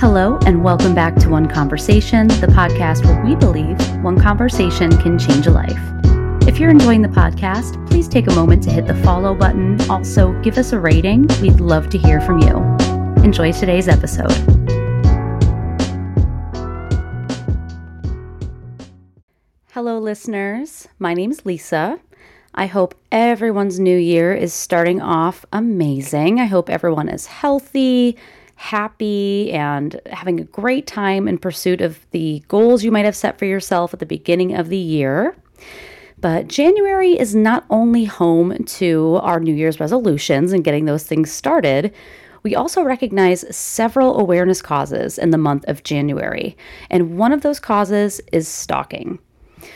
Hello, and welcome back to One Conversation, the podcast where we believe one conversation can change a life. If you're enjoying the podcast, please take a moment to hit the follow button. Also, give us a rating. We'd love to hear from you. Enjoy today's episode. Hello, listeners. My name's Lisa. I hope everyone's new year is starting off amazing. I hope everyone is healthy happy and having a great time in pursuit of the goals you might have set for yourself at the beginning of the year. But January is not only home to our New Year's resolutions and getting those things started, we also recognize several awareness causes in the month of January. And one of those causes is stalking.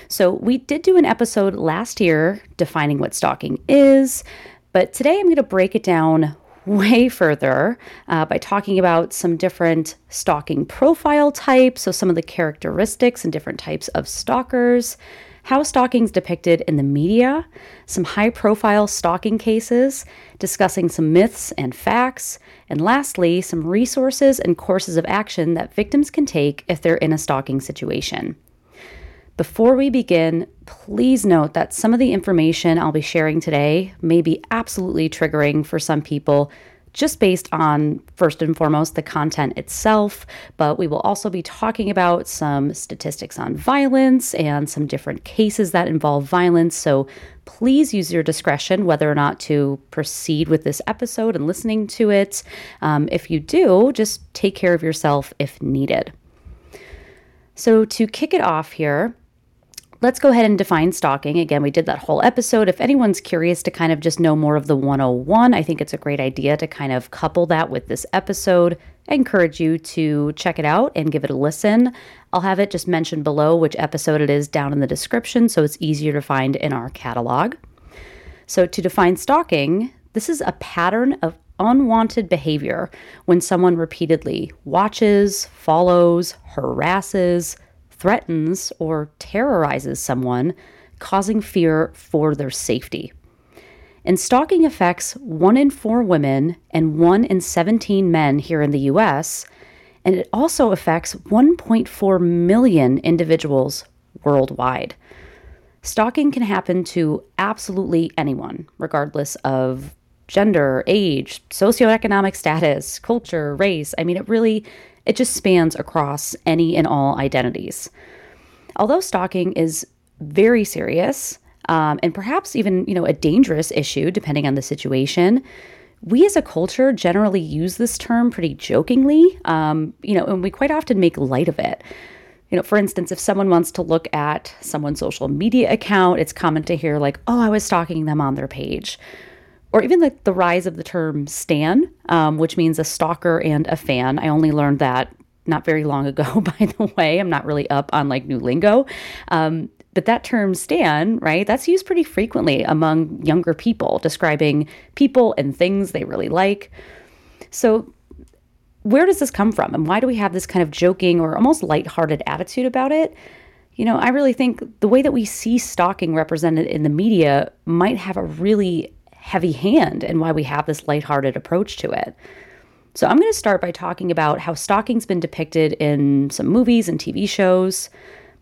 So, we did do an episode last year defining what stalking is, but today I'm going to break it down way further uh, by talking about some different stalking profile types, so some of the characteristics and different types of stalkers, how stalking is depicted in the media, some high profile stalking cases, discussing some myths and facts, and lastly, some resources and courses of action that victims can take if they're in a stalking situation. Before we begin, please note that some of the information I'll be sharing today may be absolutely triggering for some people just based on, first and foremost, the content itself, but we will also be talking about some statistics on violence and some different cases that involve violence. So please use your discretion whether or not to proceed with this episode and listening to it. Um, if you do, just take care of yourself if needed. So, to kick it off here, let's go ahead and define stalking. Again, we did that whole episode. If anyone's curious to kind of just know more of the 101, I think it's a great idea to kind of couple that with this episode. I encourage you to check it out and give it a listen. I'll have it just mentioned below which episode it is down in the description so it's easier to find in our catalog. So, to define stalking, this is a pattern of unwanted behavior when someone repeatedly watches, follows, harasses, threatens or terrorizes someone, causing fear for their safety. And stalking affects one in four women and one in 17 men here in the US, and it also affects 1.4 million individuals worldwide. Stalking can happen to absolutely anyone, regardless of gender, age, socioeconomic status, culture, race. I mean, it really it just spans across any and all identities. Although stalking is very serious um, and perhaps even you know a dangerous issue depending on the situation, we as a culture generally use this term pretty jokingly, um, you know, and we quite often make light of it. You know, for instance, if someone wants to look at someone's social media account, it's common to hear like, "Oh, I was stalking them on their page." Or even like the rise of the term stan, um, which means a stalker and a fan. I only learned that not very long ago, by the way. I'm not really up on like new lingo. Um, but that term stan, right, that's used pretty frequently among younger people, describing people and things they really like. So, where does this come from? And why do we have this kind of joking or almost lighthearted attitude about it? You know, I really think the way that we see stalking represented in the media might have a really heavy hand and why we have this lighthearted approach to it. So, I'm going to start by talking about how stalking's been depicted in some movies and TV shows.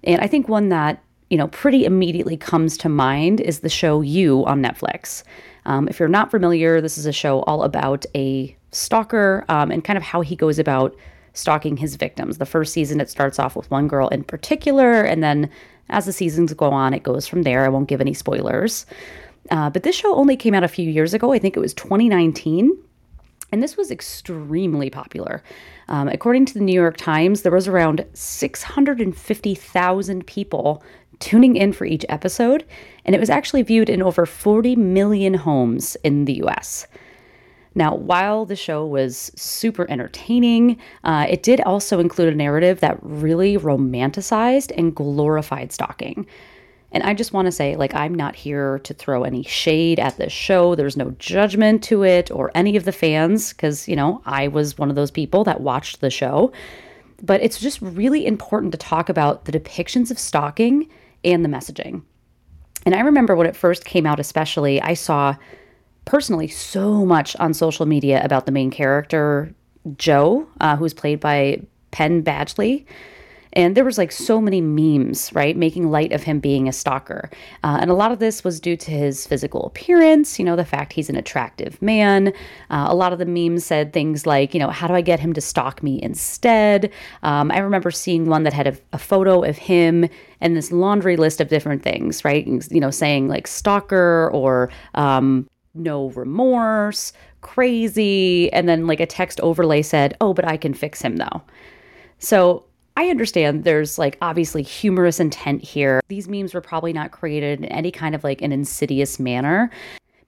And I think one that, you know, pretty immediately comes to mind is the show You on Netflix. Um, if you're not familiar, this is a show all about a stalker um, and kind of how he goes about stalking his victims. The first season, it starts off with one girl in particular, and then as the seasons go on, it goes from there. I won't give any spoilers. Uh, but this show only came out a few years ago. I think it was 2019. And this was extremely popular. Um, according to the New York Times, there was around 650,000 people tuning in for each episode, and it was actually viewed in over 40 million homes in the US. Now, while the show was super entertaining, uh, it did also include a narrative that really romanticized and glorified stalking. And I just want to say, like, I'm not here to throw any shade at this show. There's no judgment to it or any of the fans, because, you know, I was one of those people that watched the show. But it's just really important to talk about the depictions of stalking and the messaging. And I remember when it first came out, especially, I saw personally so much on social media about the main character, Joe, uh, who's played by Penn Badgley. And there was like so many memes, right, making light of him being a stalker. Uh, and a lot of this was due to his physical appearance, you know, the fact he's an attractive man. Uh, a lot of the memes said things like, you know, how do I get him to stalk me instead? Um, I remember seeing one that had a, a photo of him and this laundry list of different things, right? You know, saying like stalker or um, no remorse, crazy. And then like a text overlay said, oh, but I can fix him though. So I understand there's like obviously humorous intent here. These memes were probably not created in any kind of like an insidious manner,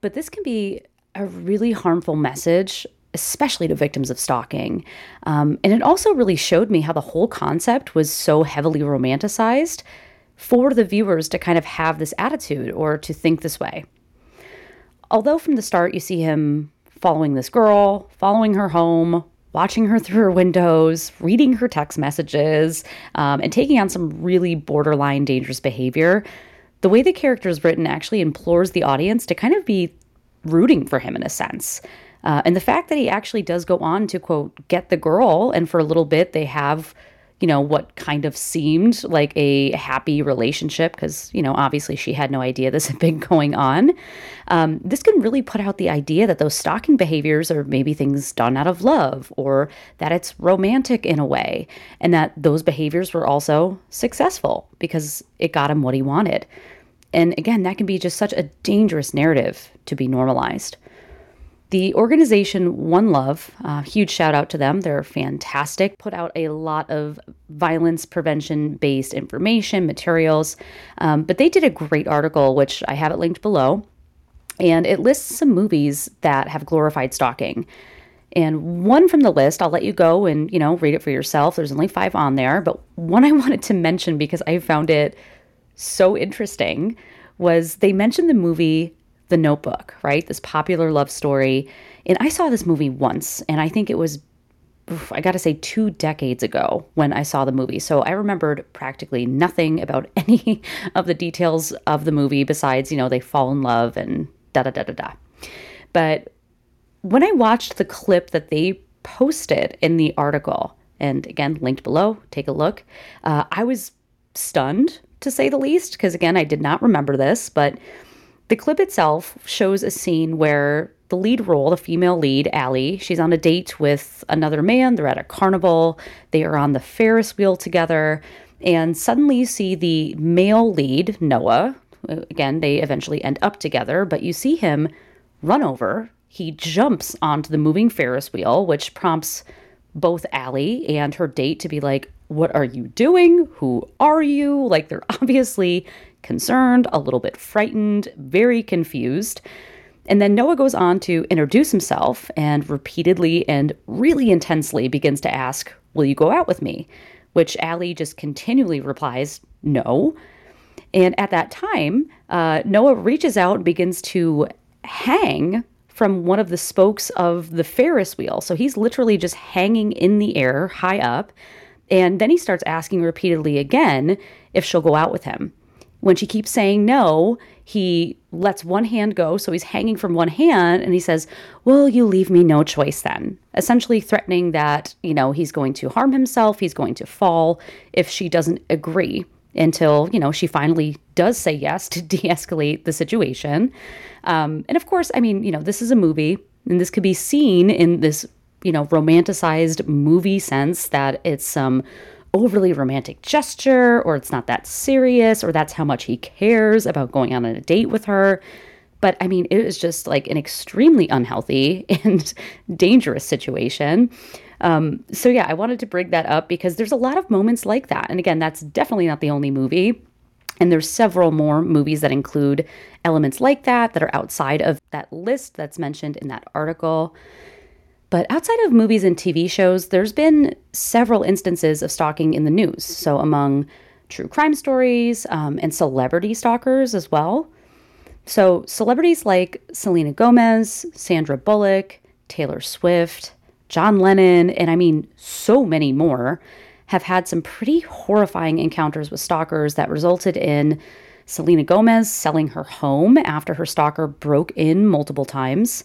but this can be a really harmful message, especially to victims of stalking. Um, and it also really showed me how the whole concept was so heavily romanticized for the viewers to kind of have this attitude or to think this way. Although from the start you see him following this girl, following her home, watching her through her windows, reading her text messages, um, and taking on some really borderline dangerous behavior, the way the character is written actually implores the audience to kind of be rooting for him in a sense. Uh, and the fact that he actually does go on to, quote, get the girl, and for a little bit they have you know, what kind of seemed like a happy relationship, because, you know, obviously she had no idea this had been going on. Um, this can really put out the idea that those stalking behaviors are maybe things done out of love or that it's romantic in a way, and that those behaviors were also successful because it got him what he wanted. And again, that can be just such a dangerous narrative to be normalized. The organization One Love, uh, huge shout out to them. They're fantastic. Put out a lot of violence prevention based information, materials. Um, but they did a great article, which I have it linked below. And it lists some movies that have glorified stalking. And one from the list, I'll let you go and, you know, read it for yourself. There's only five on there. But one I wanted to mention because I found it so interesting was they mentioned the movie the Notebook, right? This popular love story. And I saw this movie once, and I think it was, I gotta say, two decades ago when I saw the movie. So I remembered practically nothing about any of the details of the movie besides, you know, they fall in love and da da da da da. But when I watched the clip that they posted in the article, and again, linked below, take a look, uh, I was stunned to say the least, because again, I did not remember this, but the clip itself shows a scene where the lead role, the female lead, Allie, she's on a date with another man. They're at a carnival. They are on the Ferris wheel together. And suddenly you see the male lead, Noah. Again, they eventually end up together, but you see him run over. He jumps onto the moving Ferris wheel, which prompts both Allie and her date to be like, What are you doing? Who are you? Like, they're obviously concerned, a little bit frightened, very confused. And then Noah goes on to introduce himself and repeatedly and really intensely begins to ask, Will you go out with me? Which Allie just continually replies, No. And at that time, uh, Noah reaches out and begins to hang from one of the spokes of the Ferris wheel. So he's literally just hanging in the air high up. And then he starts asking repeatedly again if she'll go out with him. When she keeps saying no, he lets one hand go. So he's hanging from one hand and he says, Well, you leave me no choice then. Essentially threatening that, you know, he's going to harm himself, he's going to fall if she doesn't agree until, you know, she finally does say yes to de escalate the situation. Um, and of course, I mean, you know, this is a movie and this could be seen in this, you know, romanticized movie sense that it's some. Um, overly romantic gesture, or it's not that serious, or that's how much he cares about going on a date with her. But I mean, it was just like an extremely unhealthy and dangerous situation. Um, so, yeah, I wanted to bring that up because there's a lot of moments like that. And again, that's definitely not the only movie. And there's several more movies that include elements like that that are outside of that list that's mentioned in that article. But outside of movies and TV shows, there's been several instances of stalking in the news. So, among true crime stories um, and celebrity stalkers as well. So, celebrities like Selena Gomez, Sandra Bullock, Taylor Swift, John Lennon, and I mean, so many more have had some pretty horrifying encounters with stalkers that resulted in Selena Gomez selling her home after her stalker broke in multiple times.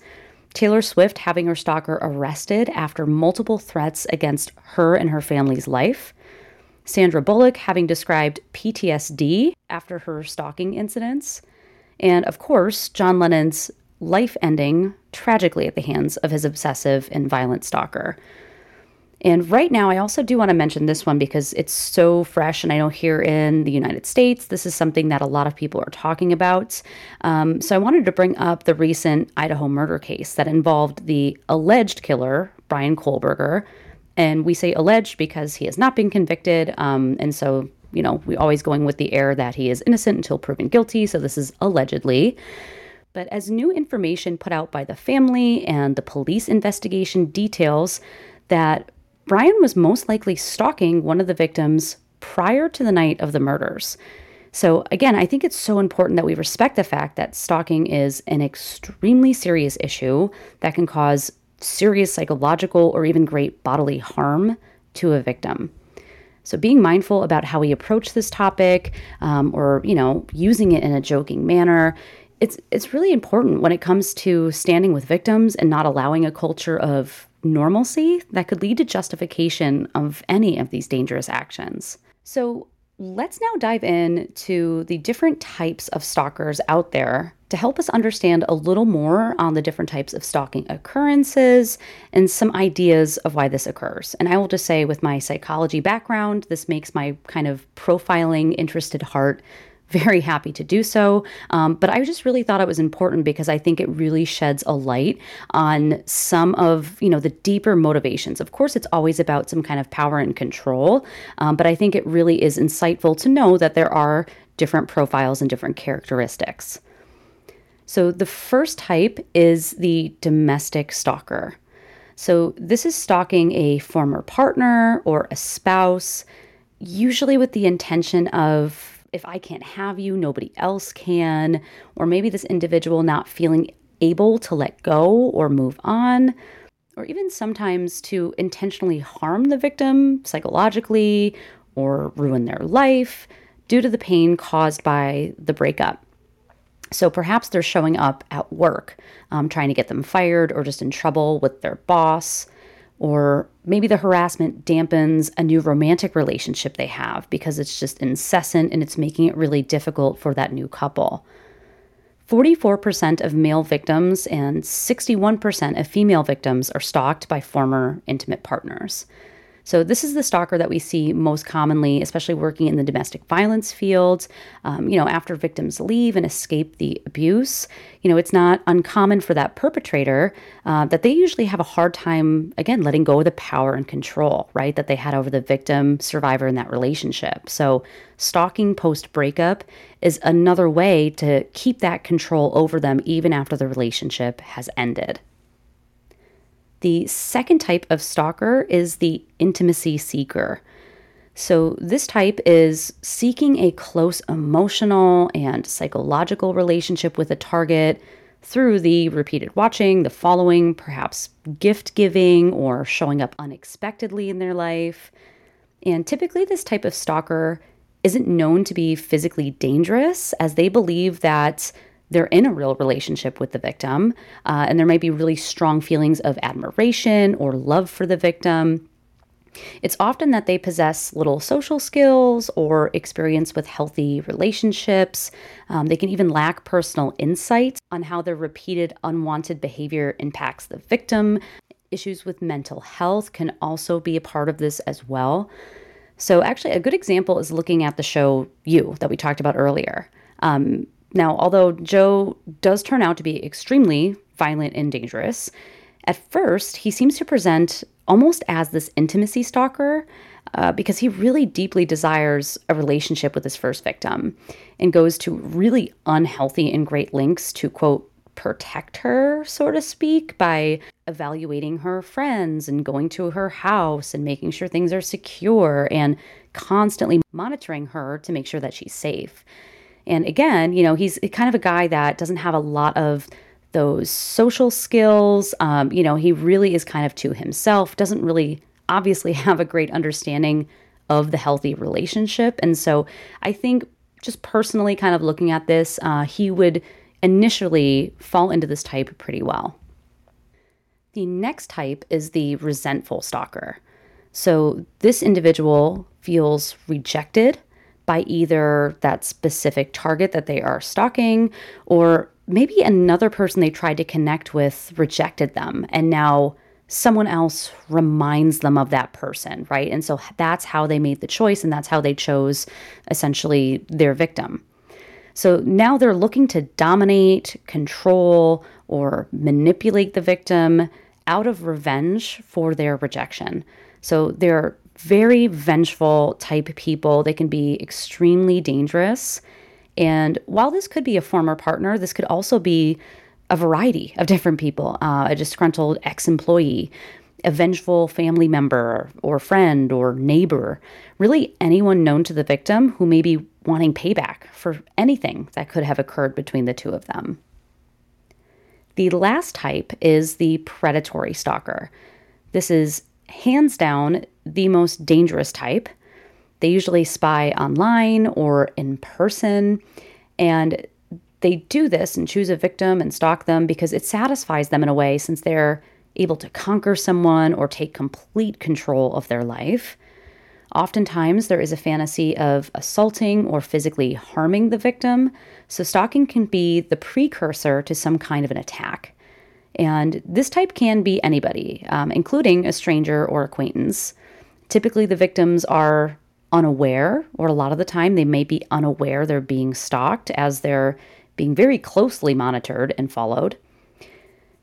Taylor Swift having her stalker arrested after multiple threats against her and her family's life. Sandra Bullock having described PTSD after her stalking incidents. And of course, John Lennon's life ending tragically at the hands of his obsessive and violent stalker. And right now, I also do want to mention this one because it's so fresh. And I know here in the United States, this is something that a lot of people are talking about. Um, so I wanted to bring up the recent Idaho murder case that involved the alleged killer, Bryan Kohberger. And we say alleged because he has not been convicted. Um, and so, you know, we're always going with the air that he is innocent until proven guilty. So this is allegedly. But as new information put out by the family and the police investigation details that Bryan was most likely stalking one of the victims prior to the night of the murders. So, again, I think it's so important that we respect the fact that stalking is an extremely serious issue that can cause serious psychological or even great bodily harm to a victim. So, being mindful about how we approach this topic um, or, you know, using it in a joking manner. It's, it's really important when it comes to standing with victims and not allowing a culture of normalcy that could lead to justification of any of these dangerous actions. So, let's now dive in to the different types of stalkers out there to help us understand a little more on the different types of stalking occurrences and some ideas of why this occurs. And I will just say, with my psychology background, this makes my kind of profiling, interested heart very happy to do so. Um, but I just really thought it was important because I think it really sheds a light on some of you know the deeper motivations. Of course, it's always about some kind of power and control, um, but I think it really is insightful to know that there are different profiles and different characteristics. So the first type is the domestic stalker. So this is stalking a former partner or a spouse, usually with the intention of if I can't have you, nobody else can. Or maybe this individual not feeling able to let go or move on. Or even sometimes to intentionally harm the victim psychologically or ruin their life due to the pain caused by the breakup. So perhaps they're showing up at work, um, trying to get them fired or just in trouble with their boss. Or maybe the harassment dampens a new romantic relationship they have because it's just incessant and it's making it really difficult for that new couple. 44% of male victims and 61% of female victims are stalked by former intimate partners. So, this is the stalker that we see most commonly, especially working in the domestic violence field. Um, you know, after victims leave and escape the abuse, you know, it's not uncommon for that perpetrator uh, that they usually have a hard time, again, letting go of the power and control, right, that they had over the victim, survivor in that relationship. So, stalking post breakup is another way to keep that control over them even after the relationship has ended. The second type of stalker is the intimacy seeker. So, this type is seeking a close emotional and psychological relationship with a target through the repeated watching, the following, perhaps gift giving or showing up unexpectedly in their life. And typically, this type of stalker isn't known to be physically dangerous as they believe that they're in a real relationship with the victim, uh, and there might be really strong feelings of admiration or love for the victim. It's often that they possess little social skills or experience with healthy relationships. Um, they can even lack personal insight on how their repeated unwanted behavior impacts the victim. Issues with mental health can also be a part of this as well. So, actually, a good example is looking at the show You that we talked about earlier. Um, now, although Joe does turn out to be extremely violent and dangerous, at first he seems to present almost as this intimacy stalker uh, because he really deeply desires a relationship with his first victim and goes to really unhealthy and great lengths to, quote, protect her, so to speak, by evaluating her friends and going to her house and making sure things are secure and constantly monitoring her to make sure that she's safe. And again, you know, he's kind of a guy that doesn't have a lot of those social skills. Um, you know, he really is kind of to himself, doesn't really obviously have a great understanding of the healthy relationship. And so I think just personally, kind of looking at this, uh, he would initially fall into this type pretty well. The next type is the resentful stalker. So this individual feels rejected by either that specific target that they are stalking or maybe another person they tried to connect with rejected them and now someone else reminds them of that person, right? And so that's how they made the choice and that's how they chose essentially their victim. So now they're looking to dominate, control, or manipulate the victim out of revenge for their rejection. So they're very vengeful type people. They can be extremely dangerous. And while this could be a former partner, this could also be a variety of different people uh, a disgruntled ex employee, a vengeful family member or friend or neighbor, really anyone known to the victim who may be wanting payback for anything that could have occurred between the two of them. The last type is the predatory stalker. This is hands down the most dangerous type. They usually spy online or in person, and they do this and choose a victim and stalk them because it satisfies them in a way since they're able to conquer someone or take complete control of their life. Oftentimes, there is a fantasy of assaulting or physically harming the victim, so stalking can be the precursor to some kind of an attack. And this type can be anybody, um, including a stranger or acquaintance. Typically, the victims are unaware, or a lot of the time, they may be unaware they're being stalked as they're being very closely monitored and followed.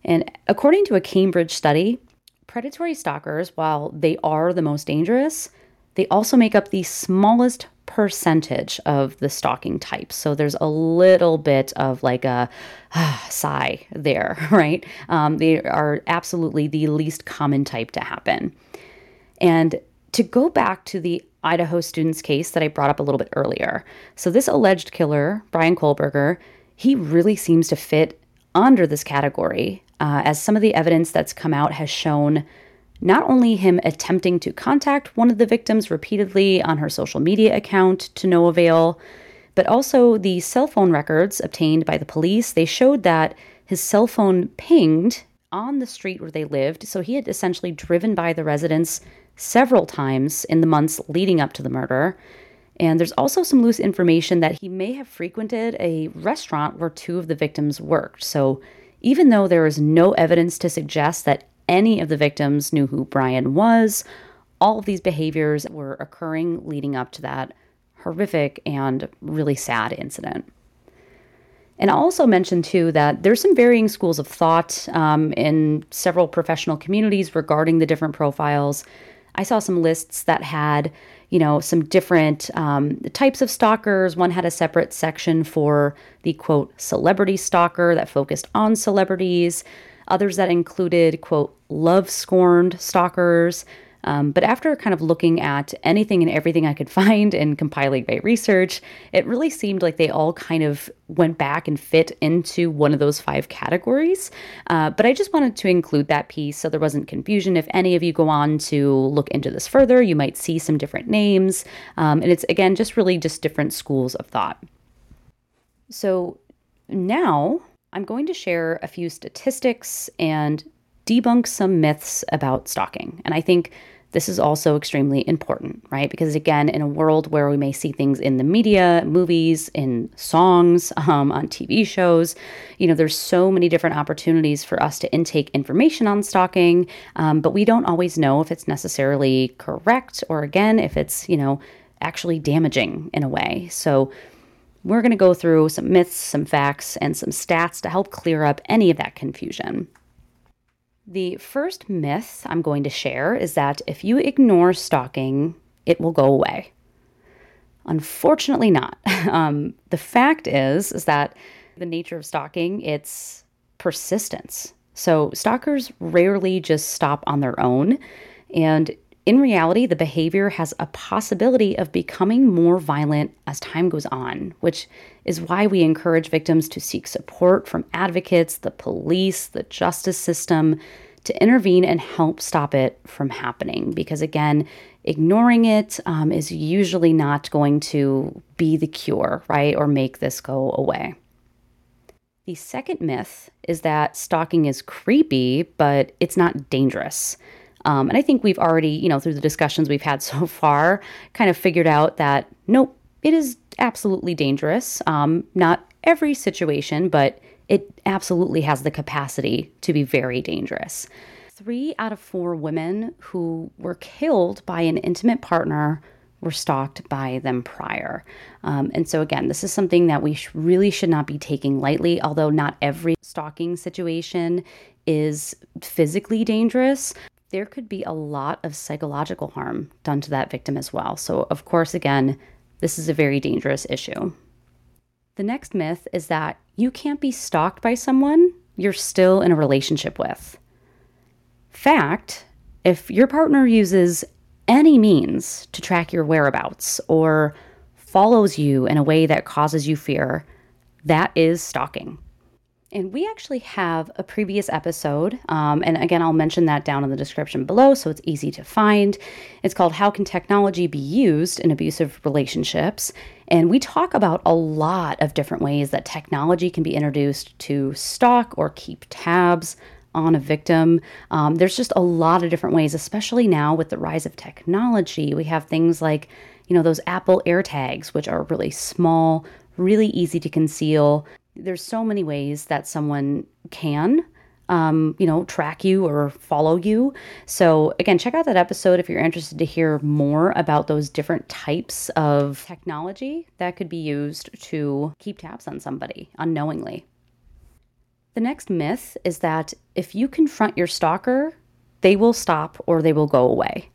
And according to a Cambridge study, predatory stalkers, while they are the most dangerous, they also make up the smallest percentage of the stalking types. So there's a little bit of like a ah, sigh there, right? Um, they are absolutely the least common type to happen. And to go back to the Idaho student's case that I brought up a little bit earlier. So this alleged killer, Bryan Kohberger, he really seems to fit under this category, uh, as some of the evidence that's come out has shown not only him attempting to contact one of the victims repeatedly on her social media account to no avail, but also the cell phone records obtained by the police. They showed that his cell phone pinged on the street where they lived, so he had essentially driven by the residence several times in the months leading up to the murder. And there's also some loose information that he may have frequented a restaurant where two of the victims worked. So even though there is no evidence to suggest that any of the victims knew who Bryan was. All of these behaviors were occurring leading up to that horrific and really sad incident. And I'll also mention, too, that there's some varying schools of thought um, in several professional communities regarding the different profiles. I saw some lists that had, you know, some different um, types of stalkers. One had a separate section for the quote, celebrity stalker that focused on celebrities others that included, quote, love scorned stalkers. Um, but after kind of looking at anything and everything I could find and compiling my research, it really seemed like they all kind of went back and fit into one of those five categories. Uh, but I just wanted to include that piece so there wasn't confusion. If any of you go on to look into this further, you might see some different names. Um, and it's, again, just really just different schools of thought. So now I'm going to share a few statistics and debunk some myths about stalking. And I think this is also extremely important, right? Because again, in a world where we may see things in the media, movies, in songs, um, on TV shows, you know, there's so many different opportunities for us to intake information on stalking, um, but we don't always know if it's necessarily correct or again, if it's, you know, actually damaging in a way. So we're going to go through some myths, some facts, and some stats to help clear up any of that confusion. The first myth I'm going to share is that if you ignore stalking, it will go away. Unfortunately, not. Um, the fact is, is that the nature of stalking, it's persistence. So stalkers rarely just stop on their own, and in reality, the behavior has a possibility of becoming more violent as time goes on, which is why we encourage victims to seek support from advocates, the police, the justice system to intervene and help stop it from happening. Because again, ignoring it um, is usually not going to be the cure, right? Or make this go away. The second myth is that stalking is creepy, but it's not dangerous. Um, and I think we've already, you know, through the discussions we've had so far, kind of figured out that nope, it is absolutely dangerous. Um, not every situation, but it absolutely has the capacity to be very dangerous. Three out of four women who were killed by an intimate partner were stalked by them prior. Um, and so, again, this is something that we sh- really should not be taking lightly, although not every stalking situation is physically dangerous. There could be a lot of psychological harm done to that victim as well. So, of course, again, this is a very dangerous issue. The next myth is that you can't be stalked by someone you're still in a relationship with. Fact, if your partner uses any means to track your whereabouts or follows you in a way that causes you fear, that is stalking. And we actually have a previous episode. Um, and again, I'll mention that down in the description below so it's easy to find. It's called How Can Technology Be Used in Abusive Relationships? And we talk about a lot of different ways that technology can be introduced to stalk or keep tabs on a victim. Um, there's just a lot of different ways, especially now with the rise of technology. We have things like, you know, those Apple AirTags, which are really small, really easy to conceal there's so many ways that someone can um, you know, track you or follow you. So, again, check out that episode if you're interested to hear more about those different types of technology that could be used to keep tabs on somebody unknowingly. The next myth is that if you confront your stalker, they will stop or they will go away.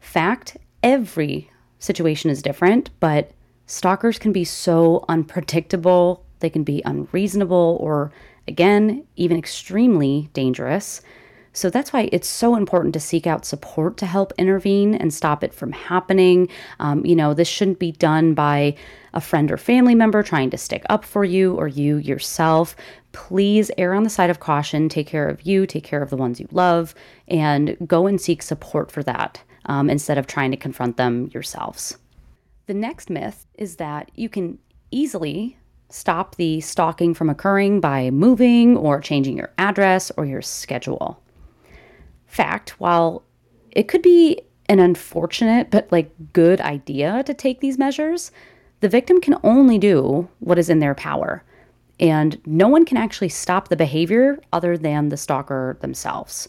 Fact every situation is different, but stalkers can be so unpredictable they can be unreasonable or, again, even extremely dangerous. So that's why it's so important to seek out support to help intervene and stop it from happening. Um, you know, this shouldn't be done by a friend or family member trying to stick up for you or you yourself. Please err on the side of caution. Take care of you, take care of the ones you love, and go and seek support for that um, instead of trying to confront them yourselves. The next myth is that you can easily stop the stalking from occurring by moving or changing your address or your schedule. Fact, while it could be an unfortunate but like good idea to take these measures, the victim can only do what is in their power. And no one can actually stop the behavior other than the stalker themselves.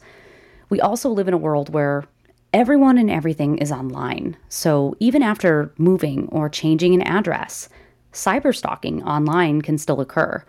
We also live in a world where everyone and everything is online. So even after moving or changing an address, cyberstalking online can still occur.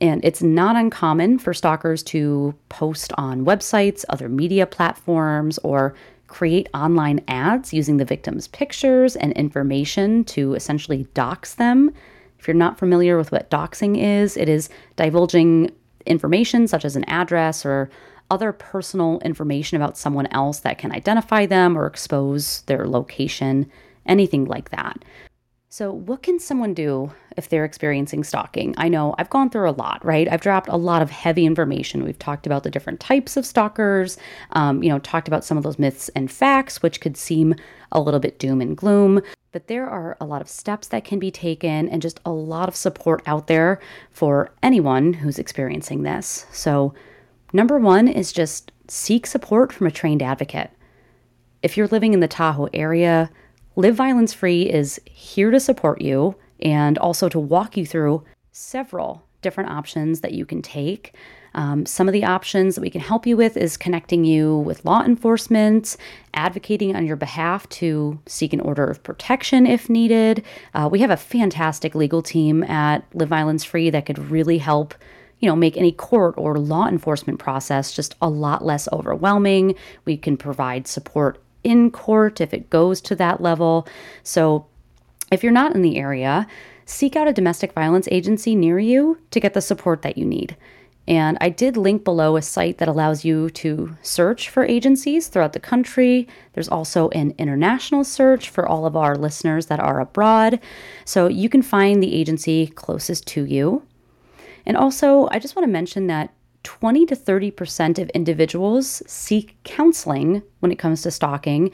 And it's not uncommon for stalkers to post on websites, other media platforms, or create online ads using the victim's pictures and information to essentially dox them. If you're not familiar with what doxing is, it is divulging information such as an address or other personal information about someone else that can identify them or expose their location, anything like that. So, what can someone do if they're experiencing stalking? I know I've gone through a lot, right? I've dropped a lot of heavy information. We've talked about the different types of stalkers, um, you know, talked about some of those myths and facts, which could seem a little bit doom and gloom. But there are a lot of steps that can be taken and just a lot of support out there for anyone who's experiencing this. So, number one is just seek support from a trained advocate. If you're living in the Tahoe area, Live Violence Free is here to support you and also to walk you through several different options that you can take. Um, some of the options that we can help you with is connecting you with law enforcement, advocating on your behalf to seek an order of protection if needed. Uh, we have a fantastic legal team at Live Violence Free that could really help you know, make any court or law enforcement process just a lot less overwhelming. We can provide support in court if it goes to that level. So if you're not in the area, seek out a domestic violence agency near you to get the support that you need. And I did link below a site that allows you to search for agencies throughout the country. There's also an international search for all of our listeners that are abroad. So you can find the agency closest to you. And also, I just want to mention that 20 to 30% of individuals seek counseling when it comes to stalking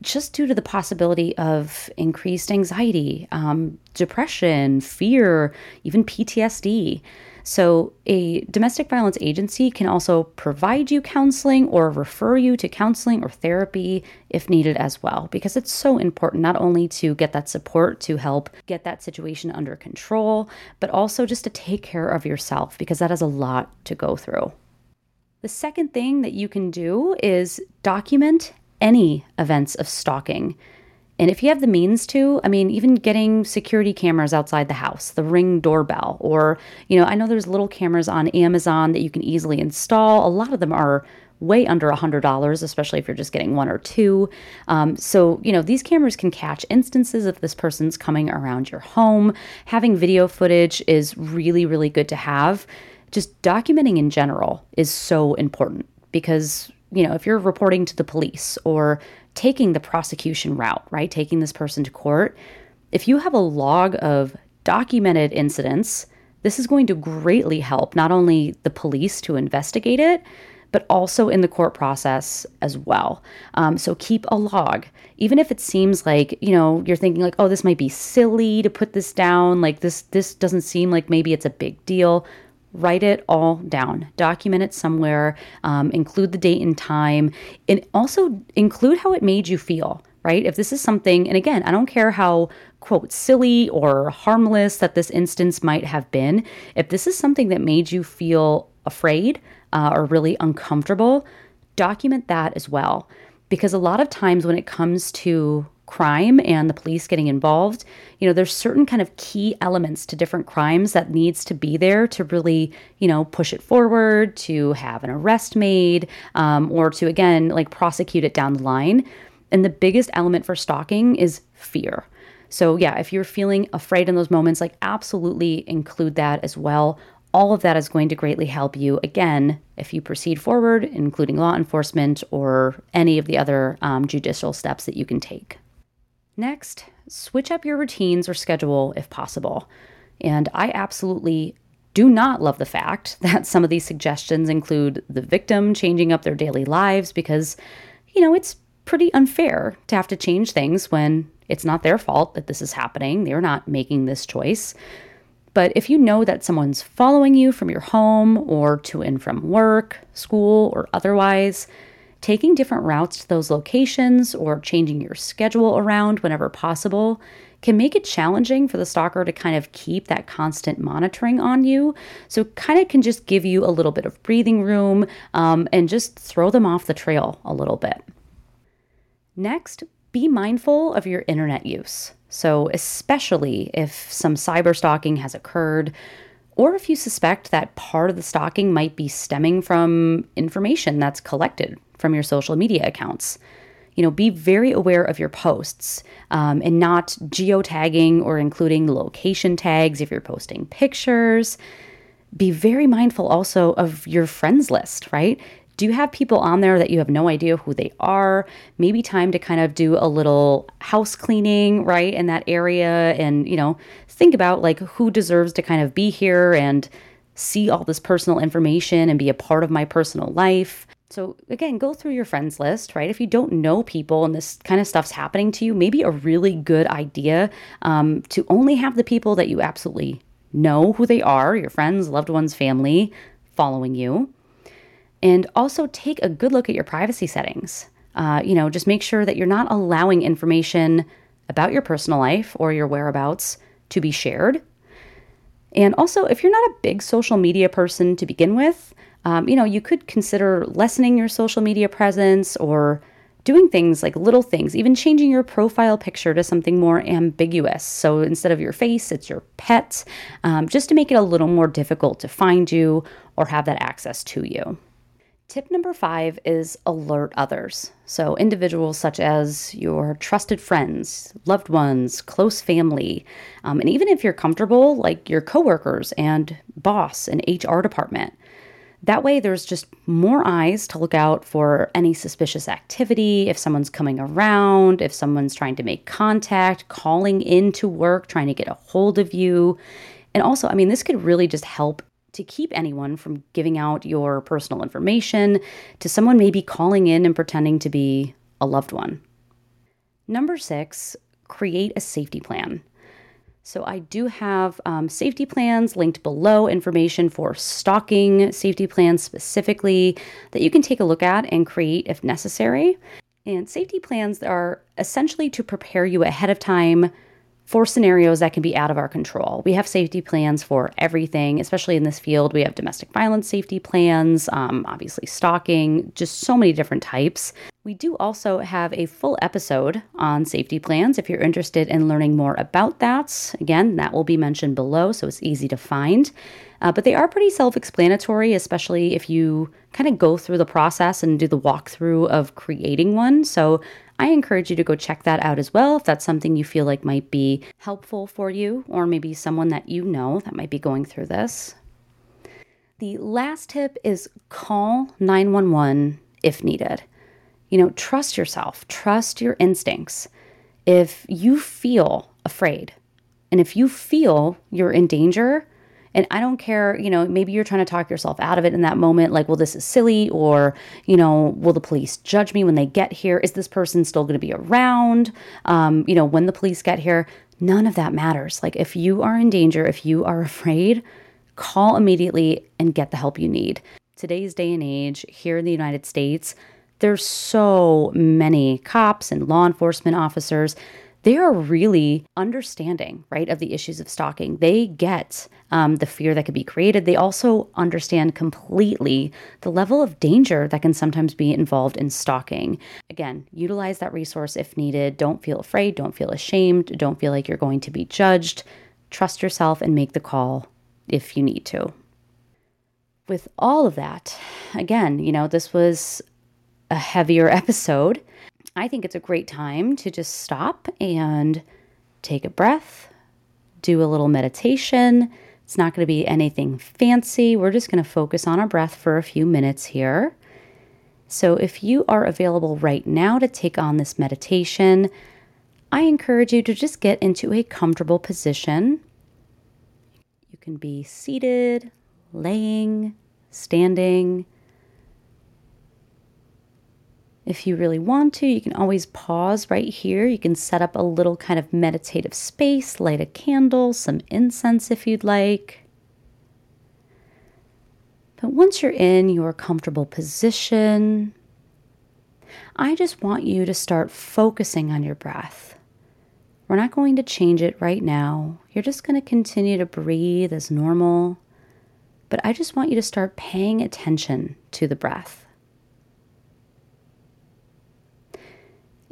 just due to the possibility of increased anxiety, um, depression, fear, even PTSD. So, a domestic violence agency can also provide you counseling or refer you to counseling or therapy if needed as well, because it's so important not only to get that support to help get that situation under control, but also just to take care of yourself, because that is a lot to go through. The second thing that you can do is document any events of stalking. And if you have the means to, I mean, even getting security cameras outside the house, the ring doorbell, or, you know, I know there's little cameras on Amazon that you can easily install. A lot of them are way under $100, especially if you're just getting one or two. Um, so, you know, these cameras can catch instances if this person's coming around your home. Having video footage is really, really good to have. Just documenting in general is so important because, you know, if you're reporting to the police or taking the prosecution route, right? Taking this person to court. If you have a log of documented incidents, this is going to greatly help not only the police to investigate it, but also in the court process as well. Um, so keep a log, even if it seems like you know you're thinking like, oh, this might be silly to put this down. Like this, this doesn't seem like maybe it's a big deal write it all down, document it somewhere, um, include the date and time, and also include how it made you feel, right? If this is something, and again, I don't care how, quote, silly or harmless that this instance might have been, if this is something that made you feel afraid uh, or really uncomfortable, document that as well. Because a lot of times when it comes to crime and the police getting involved you know there's certain kind of key elements to different crimes that needs to be there to really you know push it forward to have an arrest made um, or to again like prosecute it down the line. And the biggest element for stalking is fear. So yeah if you're feeling afraid in those moments like absolutely include that as well. All of that is going to greatly help you again if you proceed forward including law enforcement or any of the other um, judicial steps that you can take Next, switch up your routines or schedule if possible. And I absolutely do not love the fact that some of these suggestions include the victim changing up their daily lives because, you know, it's pretty unfair to have to change things when it's not their fault that this is happening. They're not making this choice. But if you know that someone's following you from your home or to and from work, school, or otherwise, taking different routes to those locations or changing your schedule around whenever possible can make it challenging for the stalker to kind of keep that constant monitoring on you. So, kind of can just give you a little bit of breathing room um, and just throw them off the trail a little bit. Next, be mindful of your internet use. So, especially if some cyber stalking has occurred, or if you suspect that part of the stalking might be stemming from information that's collected from your social media accounts. You know, be very aware of your posts um, and not geotagging or including location tags if you're posting pictures. Be very mindful also of your friends list, right? Do you have people on there that you have no idea who they are? Maybe time to kind of do a little house cleaning, right, in that area and, you know, think about like who deserves to kind of be here and see all this personal information and be a part of my personal life. So, again, go through your friends list, right? If you don't know people and this kind of stuff's happening to you, maybe a really good idea um, to only have the people that you absolutely know who they are your friends, loved ones, family following you. And also take a good look at your privacy settings. Uh, you know, just make sure that you're not allowing information about your personal life or your whereabouts to be shared. And also, if you're not a big social media person to begin with, um, you know, you could consider lessening your social media presence or doing things like little things, even changing your profile picture to something more ambiguous. So instead of your face, it's your pet, um, just to make it a little more difficult to find you or have that access to you. Tip number five is alert others. So, individuals such as your trusted friends, loved ones, close family, um, and even if you're comfortable, like your coworkers and boss and HR department. That way, there's just more eyes to look out for any suspicious activity, if someone's coming around, if someone's trying to make contact, calling into work, trying to get a hold of you. And also, I mean, this could really just help to keep anyone from giving out your personal information to someone maybe calling in and pretending to be a loved one. Number six, create a safety plan. So, I do have um, safety plans linked below, information for stalking safety plans specifically that you can take a look at and create if necessary. And safety plans are essentially to prepare you ahead of time for scenarios that can be out of our control. We have safety plans for everything, especially in this field. We have domestic violence safety plans, um, obviously stalking, just so many different types. We do also have a full episode on safety plans if you're interested in learning more about that. Again, that will be mentioned below, so it's easy to find. Uh, but they are pretty self explanatory, especially if you kind of go through the process and do the walkthrough of creating one. So I encourage you to go check that out as well if that's something you feel like might be helpful for you, or maybe someone that you know that might be going through this. The last tip is call 911 if needed. You know, trust yourself, trust your instincts. If you feel afraid and if you feel you're in danger, and I don't care, you know, maybe you're trying to talk yourself out of it in that moment, like, well, this is silly, or, you know, will the police judge me when they get here? Is this person still going to be around, um, you know, when the police get here? None of that matters. Like, if you are in danger, if you are afraid, call immediately and get the help you need. Today's day and age here in the United States, there's so many cops and law enforcement officers they are really understanding, right, of the issues of stalking. They get um, the fear that could be created. They also understand completely the level of danger that can sometimes be involved in stalking. Again, utilize that resource if needed. Don't feel afraid. Don't feel ashamed. Don't feel like you're going to be judged. Trust yourself and make the call if you need to. With all of that, again, you know, this was a heavier episode. I think it's a great time to just stop and take a breath, do a little meditation. It's not going to be anything fancy. We're just going to focus on our breath for a few minutes here. So, if you are available right now to take on this meditation, I encourage you to just get into a comfortable position. You can be seated, laying, standing. If you really want to, you can always pause right here. You can set up a little kind of meditative space, light a candle, some incense if you'd like. But once you're in your comfortable position, I just want you to start focusing on your breath. We're not going to change it right now. You're just going to continue to breathe as normal. But I just want you to start paying attention to the breath.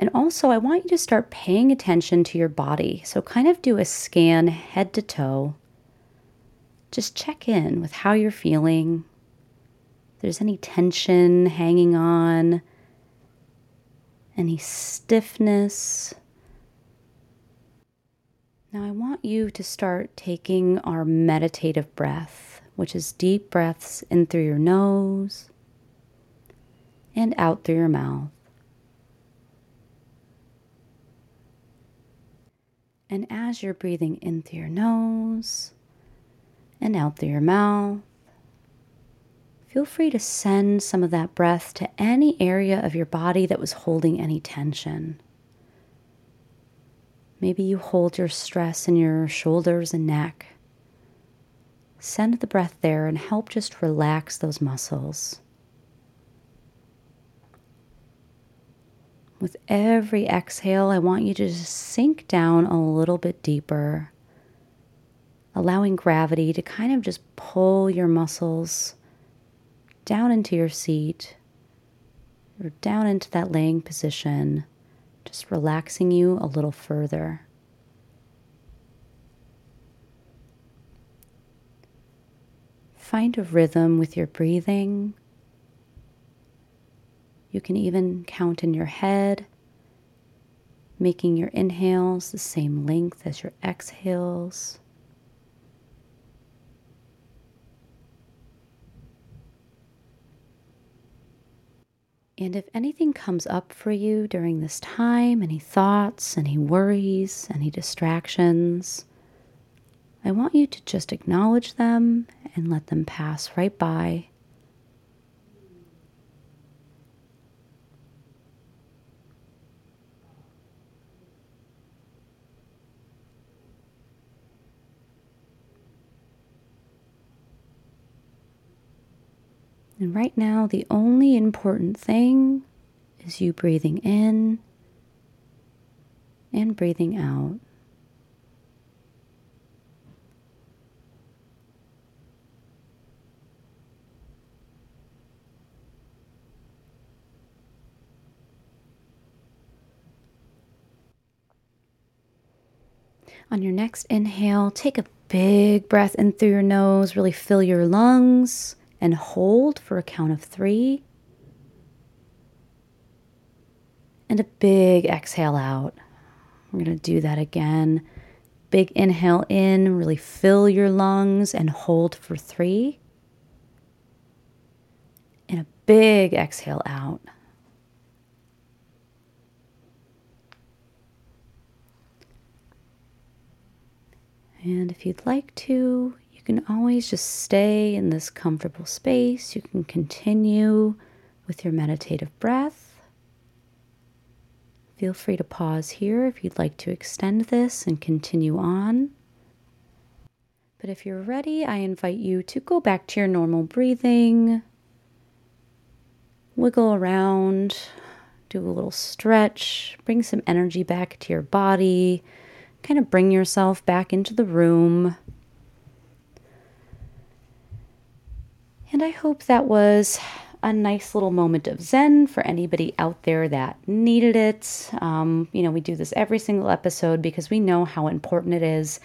And also, I want you to start paying attention to your body. So, kind of do a scan head to toe. Just check in with how you're feeling. If there's any tension hanging on, any stiffness. Now, I want you to start taking our meditative breath, which is deep breaths in through your nose and out through your mouth. And as you're breathing in through your nose and out through your mouth, feel free to send some of that breath to any area of your body that was holding any tension. Maybe you hold your stress in your shoulders and neck. Send the breath there and help just relax those muscles. With every exhale, I want you to just sink down a little bit deeper, allowing gravity to kind of just pull your muscles down into your seat or down into that laying position, just relaxing you a little further. Find a rhythm with your breathing. You can even count in your head, making your inhales the same length as your exhales. And if anything comes up for you during this time, any thoughts, any worries, any distractions, I want you to just acknowledge them and let them pass right by And right now, the only important thing is you breathing in and breathing out. On your next inhale, take a big breath in through your nose, really fill your lungs, and hold for a count of three. And a big exhale out. We're going to do that again. Big inhale in, really fill your lungs and hold for three. And a big exhale out. And if you'd like to, can always just stay in this comfortable space. You can continue with your meditative breath. Feel free to pause here if you'd like to extend this and continue on. But if you're ready, I invite you to go back to your normal breathing. Wiggle around, do a little stretch, bring some energy back to your body kind of bring yourself back into the room. And I hope that was a nice little moment of Zen for anybody out there that needed it. Um, you know, we do this every single episode because we know how important it is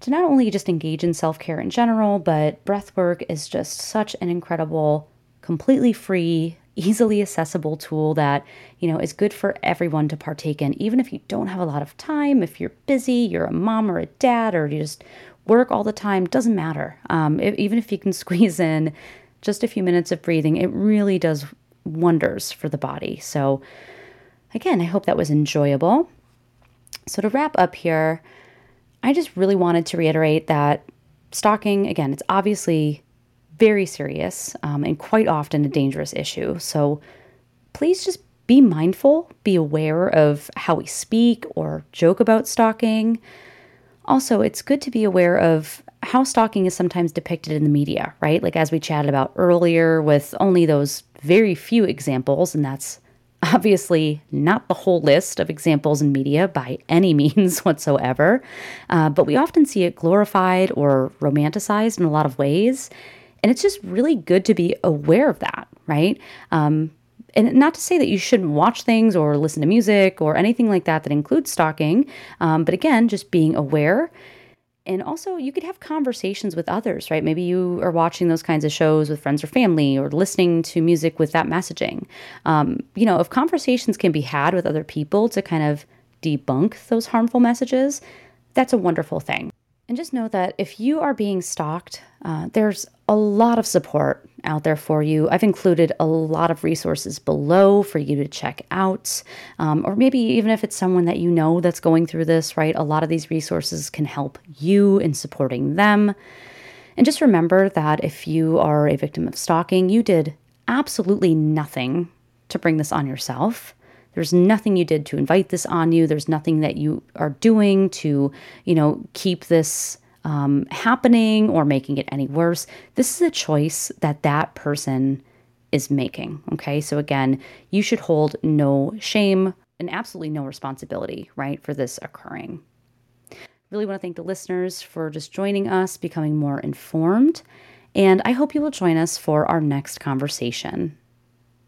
to not only just engage in self care in general, but breath work is just such an incredible, completely free, easily accessible tool that, you know, is good for everyone to partake in, even if you don't have a lot of time, if you're busy, you're a mom or a dad, or you just work all the time, doesn't matter. Um, if, even if you can squeeze in just a few minutes of breathing, it really does wonders for the body. So, again, I hope that was enjoyable. So, to wrap up here, I just really wanted to reiterate that stalking, again, it's obviously very serious um, and quite often a dangerous issue. So please just be mindful, be aware of how we speak or joke about stalking. Also, it's good to be aware of how stalking is sometimes depicted in the media, right? Like as we chatted about earlier, with only those very few examples, and that's obviously not the whole list of examples in media by any means whatsoever. Uh, but we often see it glorified or romanticized in a lot of ways. And it's just really good to be aware of that, right? Um, and not to say that you shouldn't watch things or listen to music or anything like that that includes stalking, um, but again, just being aware. And also, you could have conversations with others, right? Maybe you are watching those kinds of shows with friends or family or listening to music with that messaging. Um, you know, if conversations can be had with other people to kind of debunk those harmful messages, that's a wonderful thing. And just know that if you are being stalked, uh, there's a lot of support out there for you. I've included a lot of resources below for you to check out. Um, or maybe even if it's someone that you know that's going through this, right? A lot of these resources can help you in supporting them. And just remember that if you are a victim of stalking, you did absolutely nothing to bring this on yourself. There's nothing you did to invite this on you. There's nothing that you are doing to, you know, keep this um, happening or making it any worse. This is a choice that that person is making. Okay. So again, you should hold no shame and absolutely no responsibility, right, for this occurring. Really want to thank the listeners for just joining us, becoming more informed. And I hope you will join us for our next conversation.